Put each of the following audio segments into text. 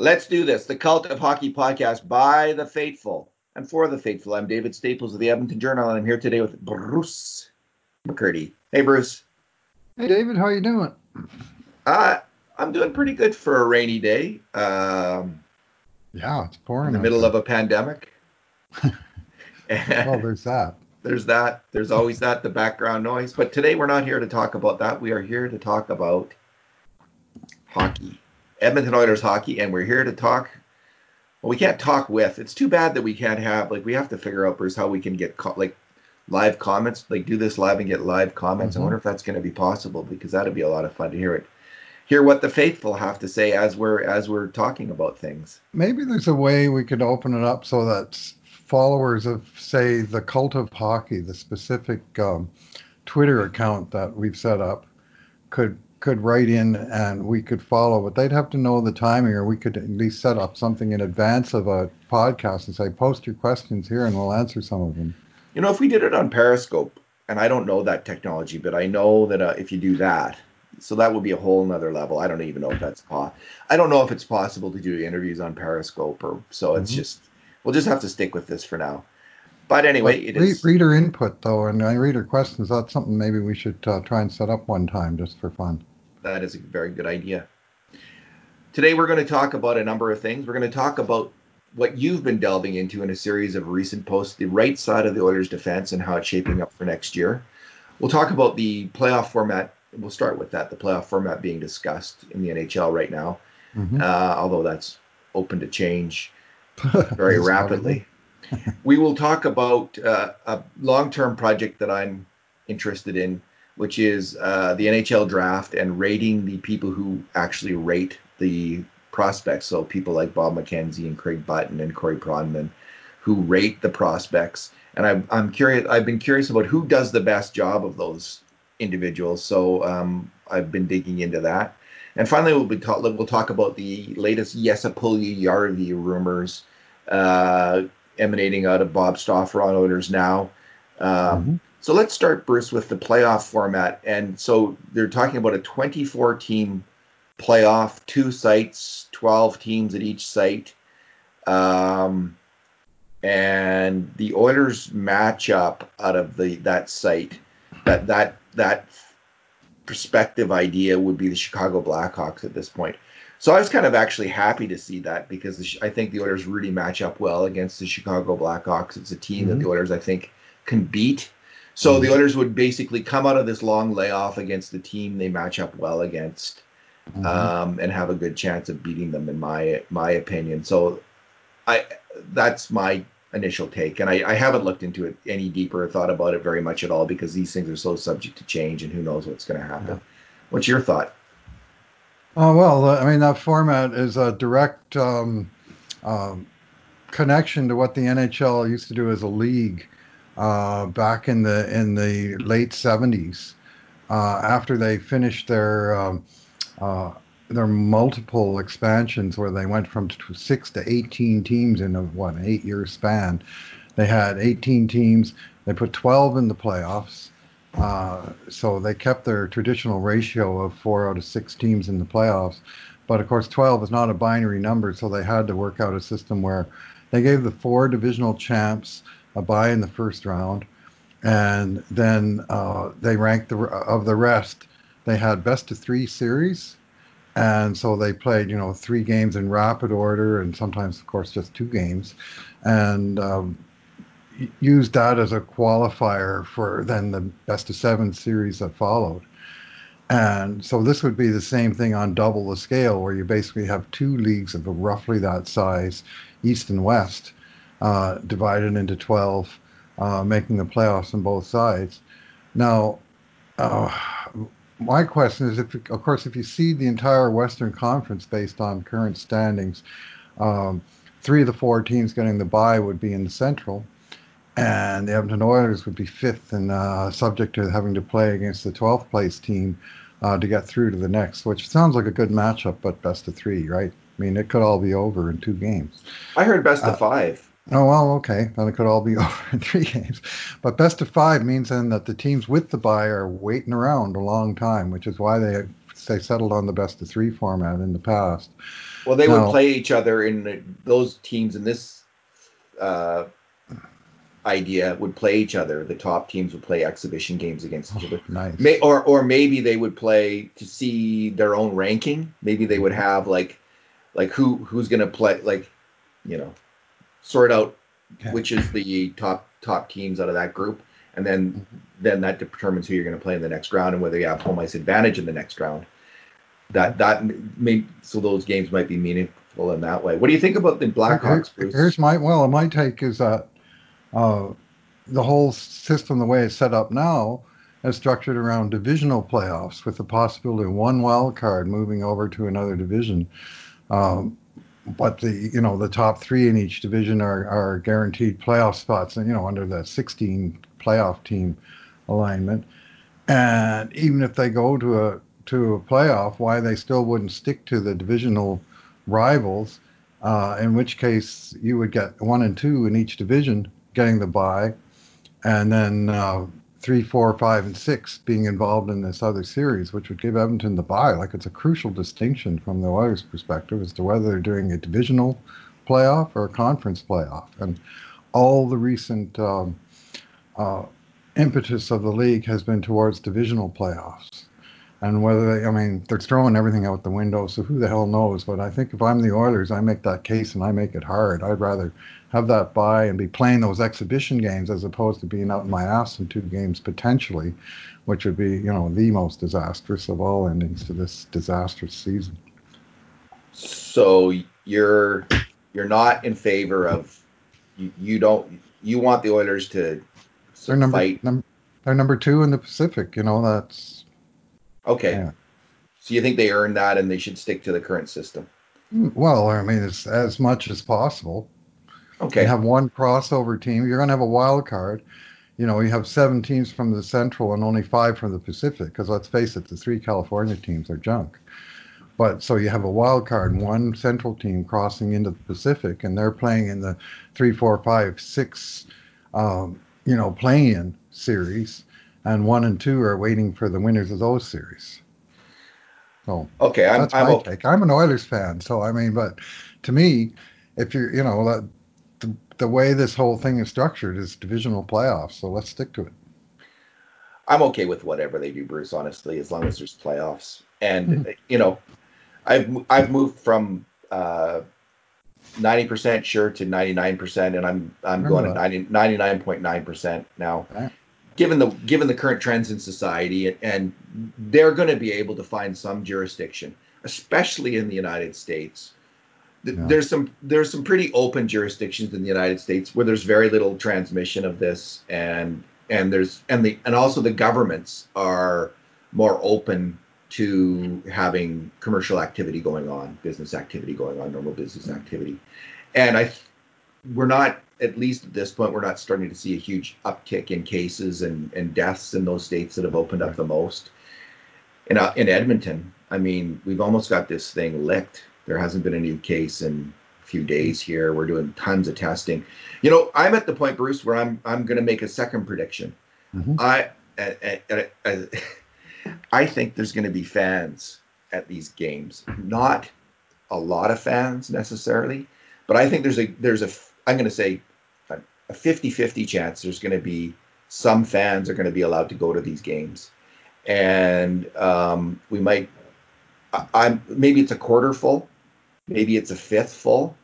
Let's do this. The Cult of Hockey podcast by the faithful and for the faithful. I'm David Staples of the Edmonton Journal, and I'm here today with Bruce McCurdy. Hey, Bruce. Hey, David. How you doing? Uh, I'm doing pretty good for a rainy day. Um, yeah, it's pouring. In the middle of a pandemic. well, there's that. There's that. There's always that, the background noise. But today we're not here to talk about that. We are here to talk about hockey. Edmonton Oilers hockey, and we're here to talk. Well, we can't talk with. It's too bad that we can't have like we have to figure out Bruce how we can get co- like live comments, like do this live and get live comments. Mm-hmm. I wonder if that's going to be possible because that'd be a lot of fun to hear it. Hear what the faithful have to say as we're as we're talking about things. Maybe there's a way we could open it up so that followers of, say, the cult of hockey, the specific um, Twitter account that we've set up, could could write in and we could follow, but they'd have to know the timing, or we could at least set up something in advance of a podcast and say, post your questions here and we'll answer some of them. You know, if we did it on Periscope, and I don't know that technology, but I know that uh, if you do that, so that would be a whole nother level. I don't even know if that's possible. I don't know if it's possible to do interviews on Periscope, or so it's mm-hmm. just we'll just have to stick with this for now. But anyway, but it re- is reader input though, and reader questions. That's something maybe we should uh, try and set up one time just for fun that is a very good idea. Today, we're going to talk about a number of things. We're going to talk about what you've been delving into in a series of recent posts, the right side of the Oilers' defense and how it's shaping up for next year. We'll talk about the playoff format. We'll start with that, the playoff format being discussed in the NHL right now, mm-hmm. uh, although that's open to change very rapidly. we will talk about uh, a long term project that I'm interested in which is uh, the NHL draft and rating the people who actually rate the prospects. So people like Bob McKenzie and Craig Button and Corey Pronman, who rate the prospects. And I'm, I'm curious. I've been curious about who does the best job of those individuals. So um, I've been digging into that. And finally, we'll be talk, we'll talk about the latest Jesse Puljujarvi rumors uh, emanating out of Bob Stauffer on Oilers Now. Um, mm-hmm. So let's start, Bruce, with the playoff format. And so they're talking about a 24 team playoff, two sites, 12 teams at each site. Um, and the Oilers match up out of the that site. That that that perspective idea would be the Chicago Blackhawks at this point. So I was kind of actually happy to see that because I think the Oilers really match up well against the Chicago Blackhawks. It's a team mm-hmm. that the Oilers I think can beat so the. Oilers would basically come out of this long layoff against the team they match up well against, mm-hmm. um, and have a good chance of beating them, in my my opinion. So, I that's my initial take, and I, I haven't looked into it any deeper or thought about it very much at all because these things are so subject to change, and who knows what's going to happen. Yeah. What's your thought? Oh well, I mean that format is a direct um, um, connection to what the NHL used to do as a league uh, back in the in the late 70s uh, after they finished their um, uh, their multiple expansions where they went from six to 18 teams in a what an eight year span. They had 18 teams. They put 12 in the playoffs. Uh, so they kept their traditional ratio of four out of six teams in the playoffs. But of course 12 is not a binary number so they had to work out a system where they gave the four divisional champs a bye in the first round, and then uh, they ranked the of the rest. They had best of three series, and so they played you know three games in rapid order, and sometimes of course just two games, and um, used that as a qualifier for then the best of seven series that followed. And so this would be the same thing on double the scale, where you basically have two leagues of roughly that size, East and West, uh, divided into 12, uh, making the playoffs on both sides. Now, uh, my question is, if of course, if you see the entire Western Conference based on current standings, um, three of the four teams getting the bye would be in the Central, and the Edmonton Oilers would be fifth and uh, subject to having to play against the 12th place team uh, to get through to the next, which sounds like a good matchup, but best of three, right? I mean, it could all be over in two games. I heard best of uh, five. Oh well, okay. Then it could all be over in three games. But best of five means then that the teams with the bye are waiting around a long time, which is why they they settled on the best of three format in the past. Well, they now, would play each other in the, those teams in this uh, idea would play each other. The top teams would play exhibition games against each oh, other. Nice. May, or or maybe they would play to see their own ranking. Maybe they would have like like who who's going to play like you know sort out okay. which is the top top teams out of that group and then mm-hmm. then that determines who you're going to play in the next round and whether you have home ice advantage in the next round. That that may so those games might be meaningful in that way. What do you think about the Blackhawks? Here, here's my well, my take is that uh, the whole system, the way it's set up now, is structured around divisional playoffs with the possibility of one wild card moving over to another division. Um, but the you know the top three in each division are, are guaranteed playoff spots, and you know under the 16 playoff team alignment. And even if they go to a to a playoff, why they still wouldn't stick to the divisional rivals? Uh, in which case you would get one and two in each division getting the bye, and then uh, three, four, five, and six being involved in this other series, which would give Edmonton the bye. Like it's a crucial distinction from the Oilers' perspective as to whether they're doing a divisional playoff or a conference playoff. And all the recent um, uh, impetus of the league has been towards divisional playoffs. And whether they, I mean, they're throwing everything out the window, so who the hell knows? But I think if I'm the Oilers, I make that case and I make it hard. I'd rather have that buy and be playing those exhibition games as opposed to being out in my ass in two games potentially, which would be, you know, the most disastrous of all endings to this disastrous season. So you're you're not in favor of you, you don't you want the Oilers to they're number, fight. Num- they're number two in the Pacific. You know that's okay. Yeah. So you think they earned that and they should stick to the current system? Mm, well, I mean, it's as much as possible. Okay. You have one crossover team. You're going to have a wild card. You know, you have seven teams from the Central and only five from the Pacific. Because let's face it, the three California teams are junk. But so you have a wild card, one Central team crossing into the Pacific, and they're playing in the three, four, five, six, um, you know, play-in series, and one and two are waiting for the winners of those series. So okay, I'm, that's I'm my okay. take. I'm an Oilers fan, so I mean, but to me, if you're, you know, the, the way this whole thing is structured is divisional playoffs. So let's stick to it. I'm okay with whatever they do, Bruce. Honestly, as long as there's playoffs, and mm-hmm. you know, I've I've moved from uh, 90% sure to 99%, and I'm I'm going 90, 99.9% now. Right. Given the given the current trends in society, and they're going to be able to find some jurisdiction, especially in the United States, yeah. there's some there's some pretty open jurisdictions in the United States where there's very little transmission of this, and and there's and the and also the governments are more open to having commercial activity going on, business activity going on, normal business activity, and I we're not at least at this point we're not starting to see a huge uptick in cases and, and deaths in those states that have opened up the most. In uh, in Edmonton, I mean, we've almost got this thing licked there hasn't been a new case in a few days here. We're doing tons of testing. You know, I'm at the point, Bruce, where I'm I'm going to make a second prediction. Mm-hmm. I, I, I, I I think there's going to be fans at these games. Not a lot of fans necessarily, but I think there's a there's a I'm going to say a 50-50 chance there's going to be some fans are going to be allowed to go to these games, and um, we might. I, I'm maybe it's a quarter full, maybe it's a fifth full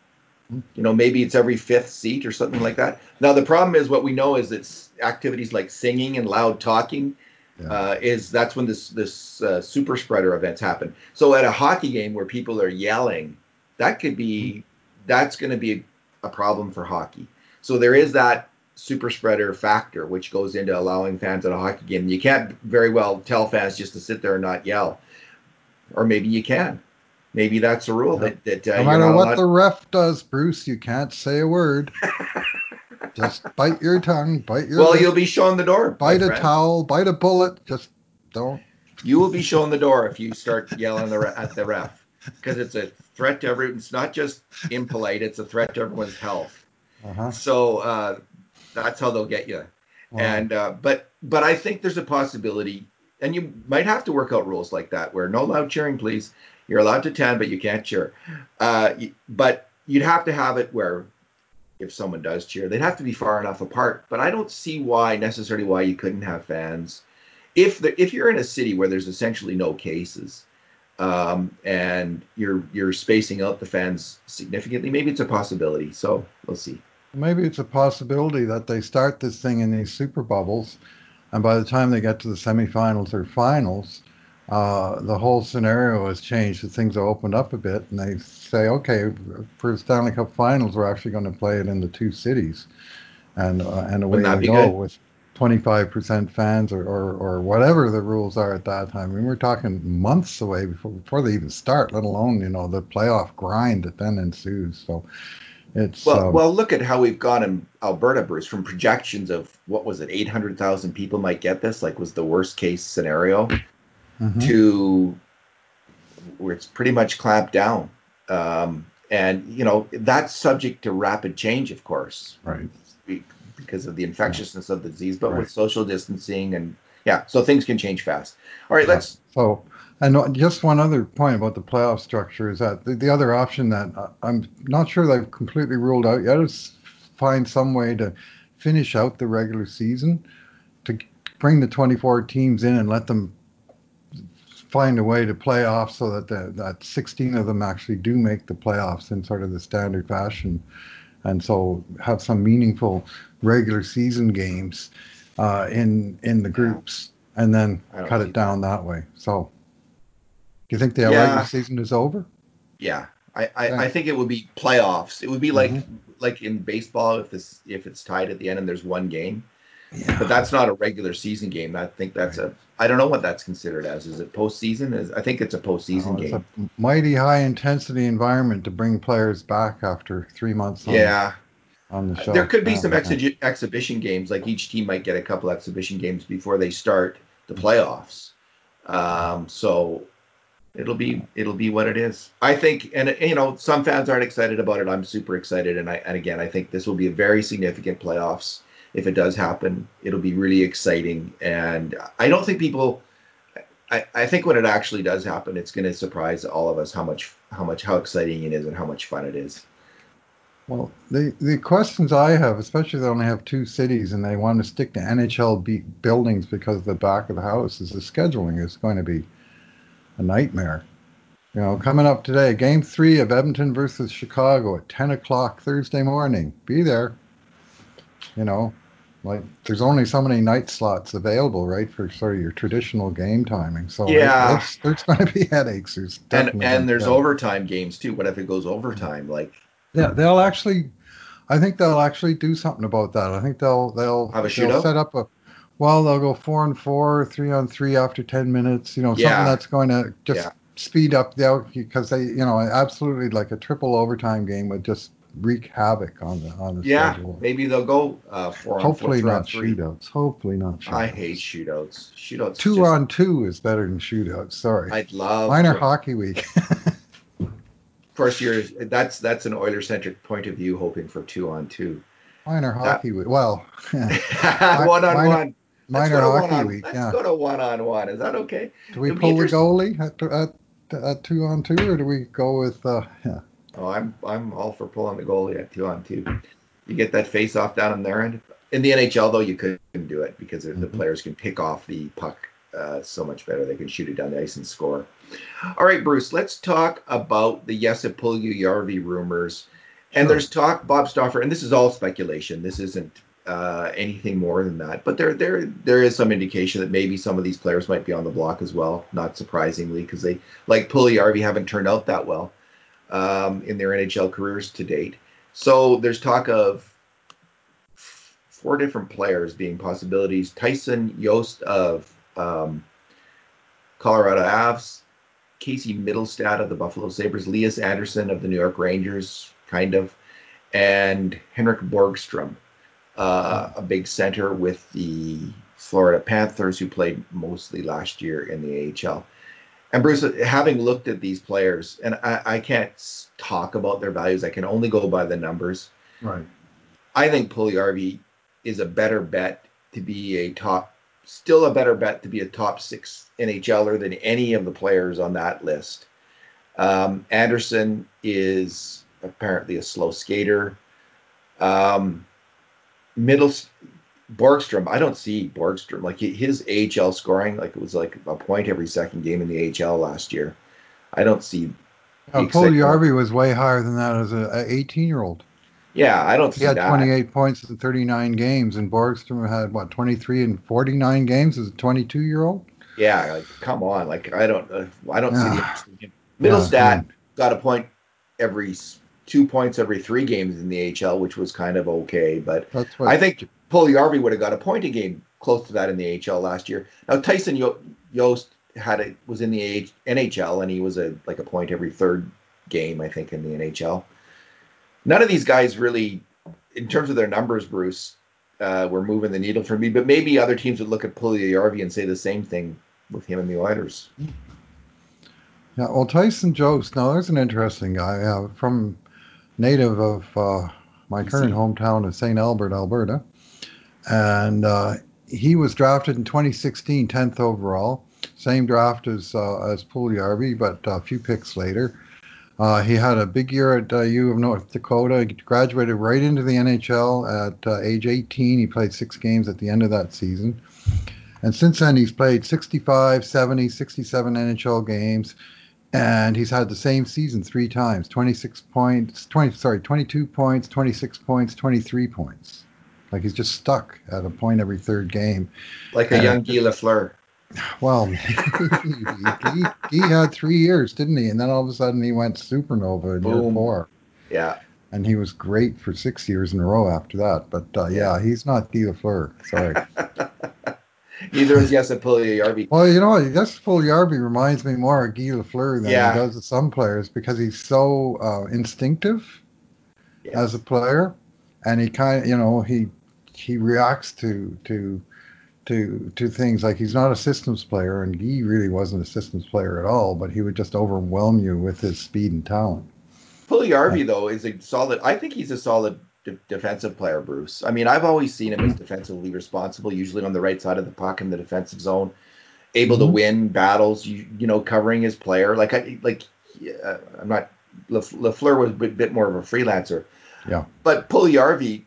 you know maybe it's every fifth seat or something like that now the problem is what we know is that activities like singing and loud talking yeah. uh, is that's when this this uh, super spreader events happen so at a hockey game where people are yelling that could be that's going to be a, a problem for hockey so there is that super spreader factor which goes into allowing fans at a hockey game you can't very well tell fans just to sit there and not yell or maybe you can maybe that's a rule that that uh, no matter what allowed... the ref does, Bruce, you can't say a word. just bite your tongue, bite your. Well, lip, you'll be shown the door. Bite a towel, bite a bullet. Just don't. You will be shown the door if you start yelling at the ref because it's a threat to everyone. It's not just impolite; it's a threat to everyone's health. Uh-huh. So uh, that's how they'll get you. Wow. And uh, but but I think there's a possibility and you might have to work out rules like that where no loud cheering, please. You're allowed to 10, but you can't cheer. Uh, but you'd have to have it where if someone does cheer, they'd have to be far enough apart. But I don't see why necessarily why you couldn't have fans. If the if you're in a city where there's essentially no cases, um, and you're you're spacing out the fans significantly, maybe it's a possibility. So we'll see. Maybe it's a possibility that they start this thing in these super bubbles, and by the time they get to the semifinals or finals, uh, the whole scenario has changed. The things are opened up a bit, and they say, okay, for the Stanley Cup Finals, we're actually going to play it in the two cities, and uh, and away we go good? with 25% fans or, or, or whatever the rules are at that time. I mean, we're talking months away before before they even start, let alone you know the playoff grind that then ensues. So it's well, um, well, look at how we've gone in Alberta, Bruce, from projections of what was it, 800,000 people might get this, like was the worst case scenario, mm-hmm. to where it's pretty much clamped down. Um, and you know that's subject to rapid change, of course, right? Because of the infectiousness of the disease, but right. with social distancing and yeah, so things can change fast. All right, let's. So, and just one other point about the playoff structure is that the, the other option that uh, I'm not sure they've completely ruled out yet is find some way to finish out the regular season to bring the 24 teams in and let them find a way to play off so that the, that 16 of them actually do make the playoffs in sort of the standard fashion, and so have some meaningful regular season games uh, in in the groups, and then cut it down that. that. way. So, do you think the yeah. regular season is over? Yeah, I, I, I, think it would be playoffs. It would be like mm-hmm. like in baseball if this if it's tied at the end and there's one game. Yeah. But that's not a regular season game. I think that's right. a. I don't know what that's considered as. Is it postseason? Is I think it's a postseason oh, it's game. a mighty high intensity environment to bring players back after three months. On, yeah. On the show. There could be some exhi- exhibition games. Like each team might get a couple exhibition games before they start the playoffs. Um, so it'll be it'll be what it is. I think, and you know, some fans aren't excited about it. I'm super excited, and I and again, I think this will be a very significant playoffs if it does happen, it'll be really exciting. And I don't think people. I, I think when it actually does happen, it's going to surprise all of us how much how much how exciting it is and how much fun it is. Well, the the questions I have, especially they only have two cities and they want to stick to NHL buildings because the back of the house is the scheduling is going to be a nightmare. You know, coming up today, Game Three of Edmonton versus Chicago at ten o'clock Thursday morning. Be there. You know, like there's only so many night slots available, right, for sort of your traditional game timing. So yeah, there's, there's going to be headaches. There's and and there's overtime games too. What if it goes overtime? Like yeah, they'll actually. I think they'll actually do something about that. I think they'll they'll have a they'll set up a. Well, they'll go four and four, three on three after ten minutes. You know, yeah. something that's going to just yeah. speed up the because they, you know, absolutely like a triple overtime game would just wreak havoc on the on the yeah, schedule. maybe they'll go uh, four Hopefully four, not shootouts. Hopefully not shootouts. I hate shootouts. Shootouts. Two just, on two is better than shootouts. Sorry. I'd love minor to, hockey week. of course, you're that's that's an Oiler centric point of view, hoping for two on two. Minor hockey week. Well, one on minor, one. Minor hockey on, week. Let's yeah. go to one on one. Is that okay? Do we It'll pull the goalie at, at, at, two on two, or do we go with? Uh, yeah. Oh, I'm I'm all for pulling the goalie at two on two. You get that face off down on their end. In the NHL, though, you couldn't do it because mm-hmm. the players can pick off the puck uh, so much better. They can shoot it down the ice and score. All right, Bruce, let's talk about the Jesse Puljujarvi rumors. And there's talk, Bob Stauffer, and this is all speculation. This isn't uh, anything more than that. But there, there, there is some indication that maybe some of these players might be on the block as well. Not surprisingly, because they, like Pulley Puljujarvi, haven't turned out that well um, in their NHL careers to date. So there's talk of four different players being possibilities. Tyson Jost of um, Colorado Avs, Casey Mittelstadt of the Buffalo Sabres, Lias Andersson of the New York Rangers, kind of, and Henrik Borgstrom, uh, a big center with the Florida Panthers, who played mostly last year in the AHL. And Bruce, having looked at these players, and I, I can't talk about their values, I can only go by the numbers. Right. I think Puljujarvi is a better bet to be a top still a better bet to be a top six NHLer than any of the players on that list. Um, Andersson is apparently a slow skater. Um, middle Borgstrom, I don't see Borgstrom like his AHL scoring like it was like a point every second game in the AHL last year. I don't see. Uh, Puljujarvi was way higher than that as a 18 year old. Yeah, I don't he see had that. 28 points in 39 games, and Borgstrom had what 23 and 49 games as a 22 year old. Yeah, like come on, like I don't, uh, I don't Yeah. see the Mittelstadt Yeah, got a point every two points every three games in the AHL, which was kind of okay. But That's what I think Puljujärvi would have got a point a game close to that in the AHL last year. Now Tyson Yo- Jost had it was in the AH- NHL and he was a like a point every third game I think in the NHL. None of these guys really, in terms of their numbers, Bruce, uh, were moving the needle for me. But maybe other teams would look at Puljujärvi and say the same thing with him and the Oilers. Yeah, well, Tyson Jost. Now, there's an interesting guy uh, from native of uh, my current hometown of St. Albert, Alberta, and uh, he was drafted in 2016, 10th overall, same draft as uh, as Puljujärvi, but a few picks later. Uh, he had a big year at uh, U of North Dakota. He graduated right into the NHL at uh, age 18. He played six games at the end of that season. And since then, he's played 65, 70, 67 NHL games and he's had the same season three times 26 points 20 sorry 22 points 26 points 23 points like he's just stuck at a point every third game Like a And- young Guy Lafleur. well he, he had three years didn't he and then all of a sudden he went supernova in year Boom. four Yeah. and he was great for six years in a row after that but uh, yeah he's not Guy Lafleur sorry Neither is Jesse Puljujärvi. Well, you know what? This Yarby reminds me more of Guy Lafleur than Yeah. he does of some players because he's so uh, instinctive Yes. as a player, and he kind of, you know, he he reacts to to to to things like he's not a systems player, and he really wasn't a systems player at all, but he would just overwhelm you with his speed and talent. Puljujärvi though is a solid. I think he's a solid de- defensive player, Bruce. I mean, I've always seen him as defensively responsible, usually on the right side of the puck in the defensive zone, able to Mhm. win battles. You you know, covering his player. Like I like, uh, I'm not. Laf- Lafleur was a bit, bit more of a freelancer. Yeah. But Puljujärvi,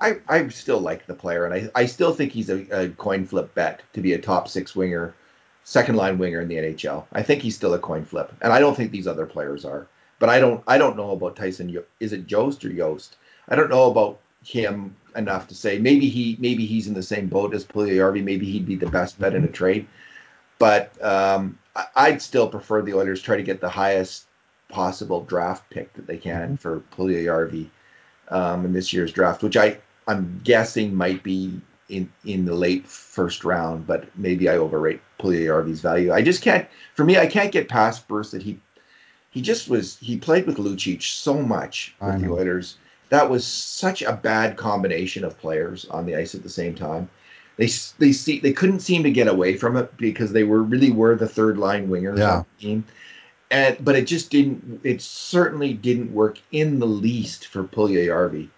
I I still like the player, and I I still think he's a, a coin flip bet to be a top six winger, second line winger in the NHL. I think he's still a coin flip, and I don't think these other players are. But I don't I don't know about Tyson. Is it Jost or Yost? I don't know about him enough to say maybe he maybe he's in the same boat as Puljujärvi. Maybe he'd be the best bet in a trade. But um, I'd still prefer the Oilers try to get the highest possible draft pick that they can for Puljujärvi um, in this year's draft, which I I'm guessing might be in in the late first round. But maybe I overrate Puljujärvi's value. I just can't. For me, I can't get past Bruce that he he just was he played with Lucic so much I with the know. Oilers. That was such a bad combination of players on the ice at the same time. They they see they couldn't seem to get away from it because they were really were the third line wingers Yeah. on the team. And but it just didn't it certainly didn't work in the least for Puljujärvi.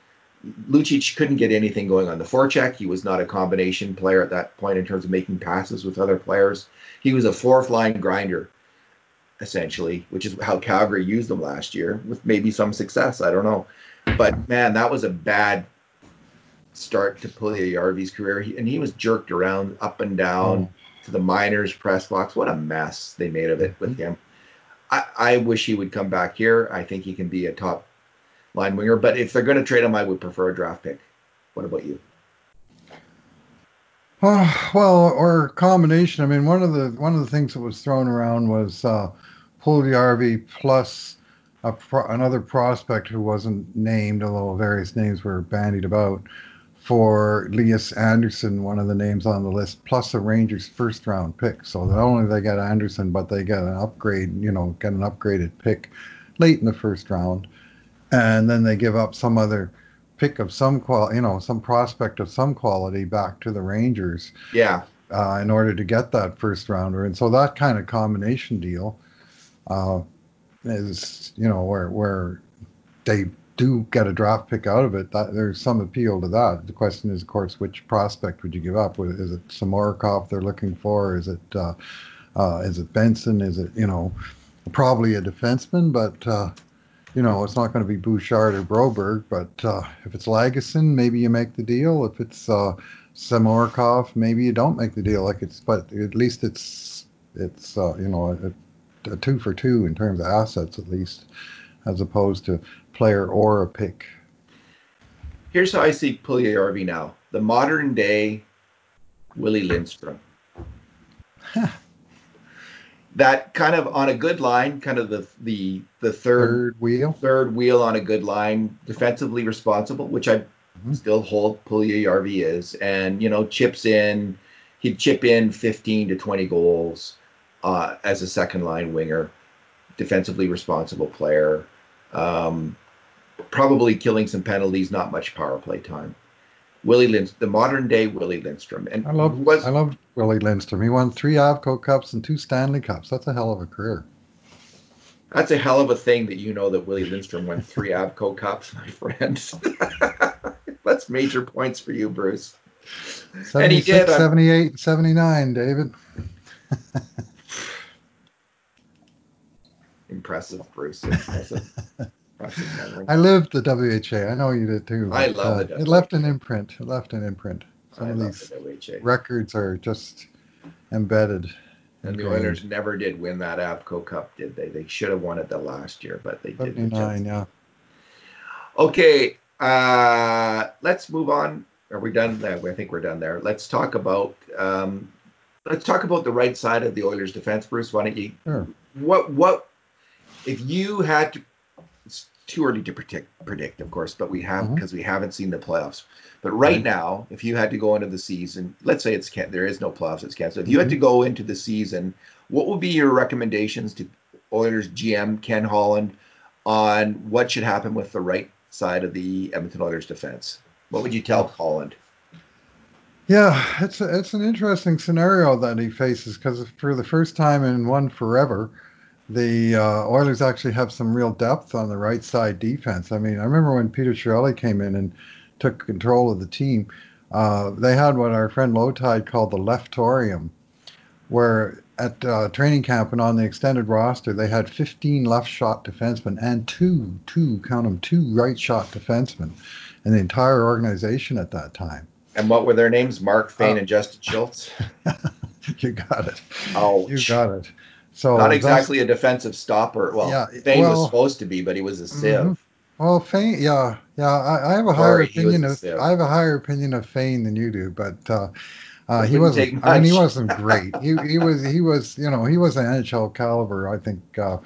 Lucic couldn't get anything going on the forecheck. He was not a combination player at that point in terms of making passes with other players. He was a fourth line grinder essentially, which is how Calgary used them last year with maybe some success. I don't know. But man, that was a bad start to Puljujärvi's career. He, and he was jerked around up and down to the minors press box. What a mess they made of it with mm-hmm. him. I, I wish he would come back here. I think he can be a top line winger. But if they're going to trade him, I would prefer a draft pick. What about you? Uh, well, or combination. I mean, one of the one of the things that was thrown around was uh, Puljujärvi plus pro- another prospect who wasn't named, although various names were bandied about, for Elias Andersson, one of the names on the list, plus a Rangers first round pick. So not only they get Anderson, but they get an upgrade. You know, get an upgraded pick late in the first round, and then they give up some other pick of some qual, you know, some prospect of some quality back to the Rangers Yeah. uh, in order to get that first rounder. And so that kind of combination deal uh, is, you know, where where they do get a draft pick out of it, that, there's some appeal to that. The question is, of course, which prospect would you give up? Is it Samorukov they're looking for? Is it uh, uh, is it Benson? Is it you know probably a defenseman? But uh, you know it's not going to be Bouchard or Broberg. But uh, if it's Lagesson, maybe you make the deal. If it's uh, Samorukov, maybe you don't make the deal. Like it's, but at least it's it's uh, you know a, a two for two in terms of assets at least, as opposed to player or a pick. Here's how I see Puljujarvi now: the modern day Willy Lindstrom. that kind of on a good line, kind of the the the third, Third wheel. third wheel on a good line, defensively responsible, which I Mhm. still hold Puljujarvi is, and you know chips in, he'd chip in 15 to 20 goals uh, as a second line winger, defensively responsible player, um, probably killing some penalties, not much power play time. Willy Lindstrom, the modern day Willy Lindstrom, and I love was I love Willy Lindstrom. He won three Avco Cups and two Stanley Cups. That's a hell of a career. That's a hell of a thing that you know that Willy Lindstrom won three Avco Cups, my friend. That's major points for you, Bruce. And he did, uh, 78, 79, David. Impressive, Bruce. Impressive. I lived the WHA. I know you did too. I but, love uh, the It left an imprint. It left an imprint. Some I of these the WHA. records are just embedded. And the. Oilers never did win that Avco Cup, did they? They should have won it the last year, but they didn't. 79, yeah. Okay, uh, let's move on. Are we done? there? I think we're done there. Let's talk about um, let's talk about the right side of the Oilers' defense, Bruce. Why don't you? Sure. What what if you had to? Too early to predict, predict, of course, but we have because we haven't seen the playoffs. But right now, if you had to go into the season, let's say it's can there is no playoffs, it's canceled. If you had Mm-hmm. to go into the season, what would be your recommendations to Oilers GM Ken Holland on what should happen with the right side of the Edmonton Oilers defense? What would you tell Holland? Yeah, it's a, it's an interesting scenario that he faces because for the first time in one forever, the uh, Oilers actually have some real depth on the right side defense. I mean, I remember when Peter Chiarelli came in and took control of the team. Uh, they had what our friend Lowetide called the leftorium, where at uh, training camp and on the extended roster, they had 15 left shot defensemen and two, two, count them, two right shot defensemen in the entire organization at that time. And what were their names? Mark Fayne Uh, and Justin Schultz. you got it. Ouch. You got it. So Not exactly a defensive stopper. Well, Yeah, Fayne was supposed to be, but he was a sieve. Mhm. Well, Fayne, yeah, yeah. I, I have a higher opinion of. I have a higher opinion of Fayne than you do, but uh, uh, he wasn't. I mean, he wasn't great. He he was he was you know he was an NHL caliber. I think uh,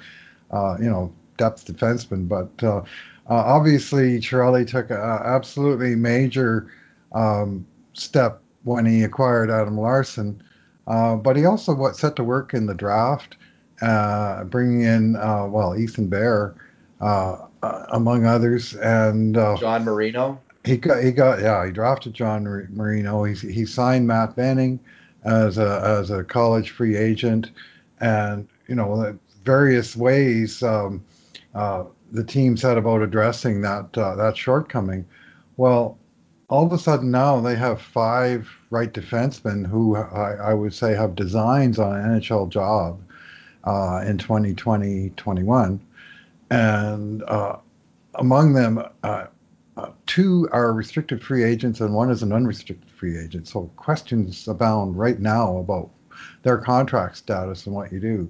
uh, you know depth defenseman, but uh, uh, obviously Chiarelli took a absolutely major um, step when he acquired Adam Larsson. Uh, but he also what set to work in the draft, uh, bringing in uh, well Ethan Bear, uh, uh, among others, and uh, John Marino. he got he got yeah he drafted John Marino. He he signed Matt Benning as a as a college free agent, and you know various ways um, uh, the team set about addressing that uh, that shortcoming. Well, all of a sudden now they have five right defensemen who I, I would say have designs on an NHL job uh, in 2020 21. And uh, among them, uh, uh, two are restricted free agents and one is an unrestricted free agent. So questions abound right now about their contract status and what you do.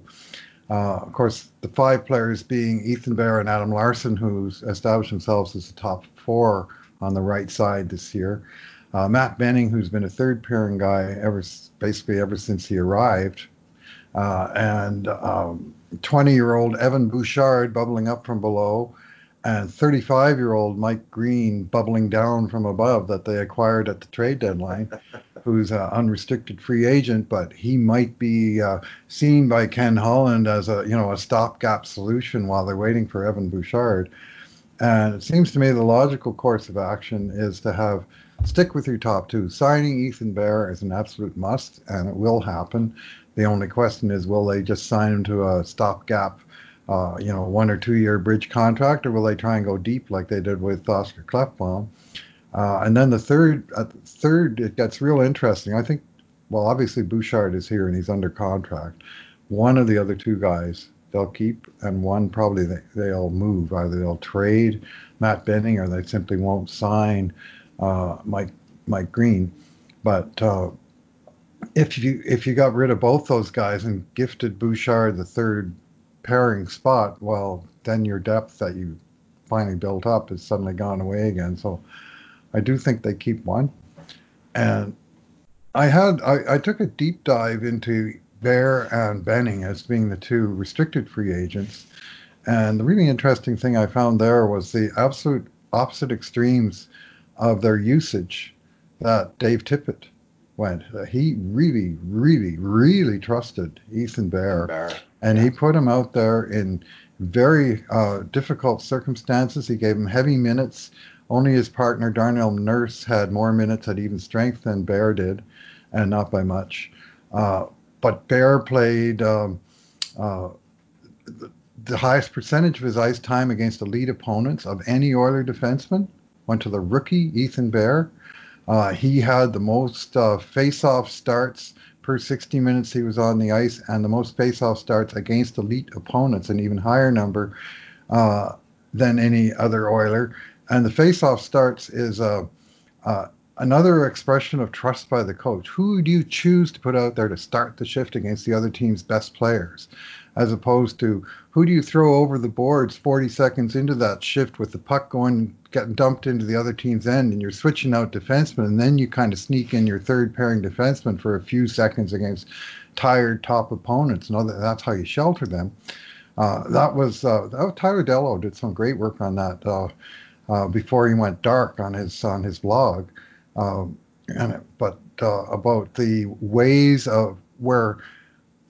Uh, of course, the five players being Ethan Bear and Adam Larsson, who's established themselves as the top four on the right side this year. Uh, Matt Benning, who's been a third pairing guy ever basically ever since he arrived, uh, and um, 20-year-old Evan Bouchard bubbling up from below, and 35-year-old Mike Green bubbling down from above that they acquired at the trade deadline, who's an unrestricted free agent, but he might be uh, seen by Ken Holland as a you know a stopgap solution while they're waiting for Evan Bouchard. And it seems to me the logical course of action is to have stick with your top two. Signing Ethan Bear is an absolute must, and it will happen. The only question is, will they just sign him to a stopgap uh, you know, one or two year bridge contract, or will they try and go deep like they did with Oscar Klefbom? Uh, and then the third, uh, third, it gets real interesting. I think, well, obviously Bouchard is here and he's under contract. One of the other two guys they'll keep, and one probably they, they'll move. Either they'll trade Matt Benning or they simply won't sign uh, Mike Mike Green. But uh, if you if you got rid of both those guys and gifted Bouchard the third pairing spot, well, then your depth that you finally built up has suddenly gone away again. So I do think they keep one. And I had I, I took a deep dive into Bear and Benning as being the two restricted free agents. And the really interesting thing I found there was the absolute opposite extremes of their usage that Dave Tippett went. He really, really, really trusted Ethan Bear. Bear. And yeah. he put him out there in very uh, difficult circumstances. He gave him heavy minutes. Only his partner, Darnell Nurse, had more minutes at even strength than Bear did, and not by much. Uh, but Bear played um, uh, the, the, highest percentage of his ice time against elite opponents of any Oiler defenseman. Went to the rookie Ethan Bear. Uh, he had the most uh, face-off starts per 60 minutes he was on the ice, and the most face-off starts against elite opponents, an even higher number uh, than any other Oiler. And the face-off starts is a uh, uh, another expression of trust by the coach. Who do you choose to put out there to start the shift against the other team's best players? As opposed to who do you throw over the boards 40 seconds into that shift with the puck going, getting dumped into the other team's end, and you're switching out defensemen, and then you kind of sneak in your third pairing defenseman for a few seconds against tired top opponents. No, that's how you shelter them. Uh, that was uh, Tyler Dellow did some great work on that uh, uh before he went dark on his on his blog. Um, and, but uh, about the ways of where,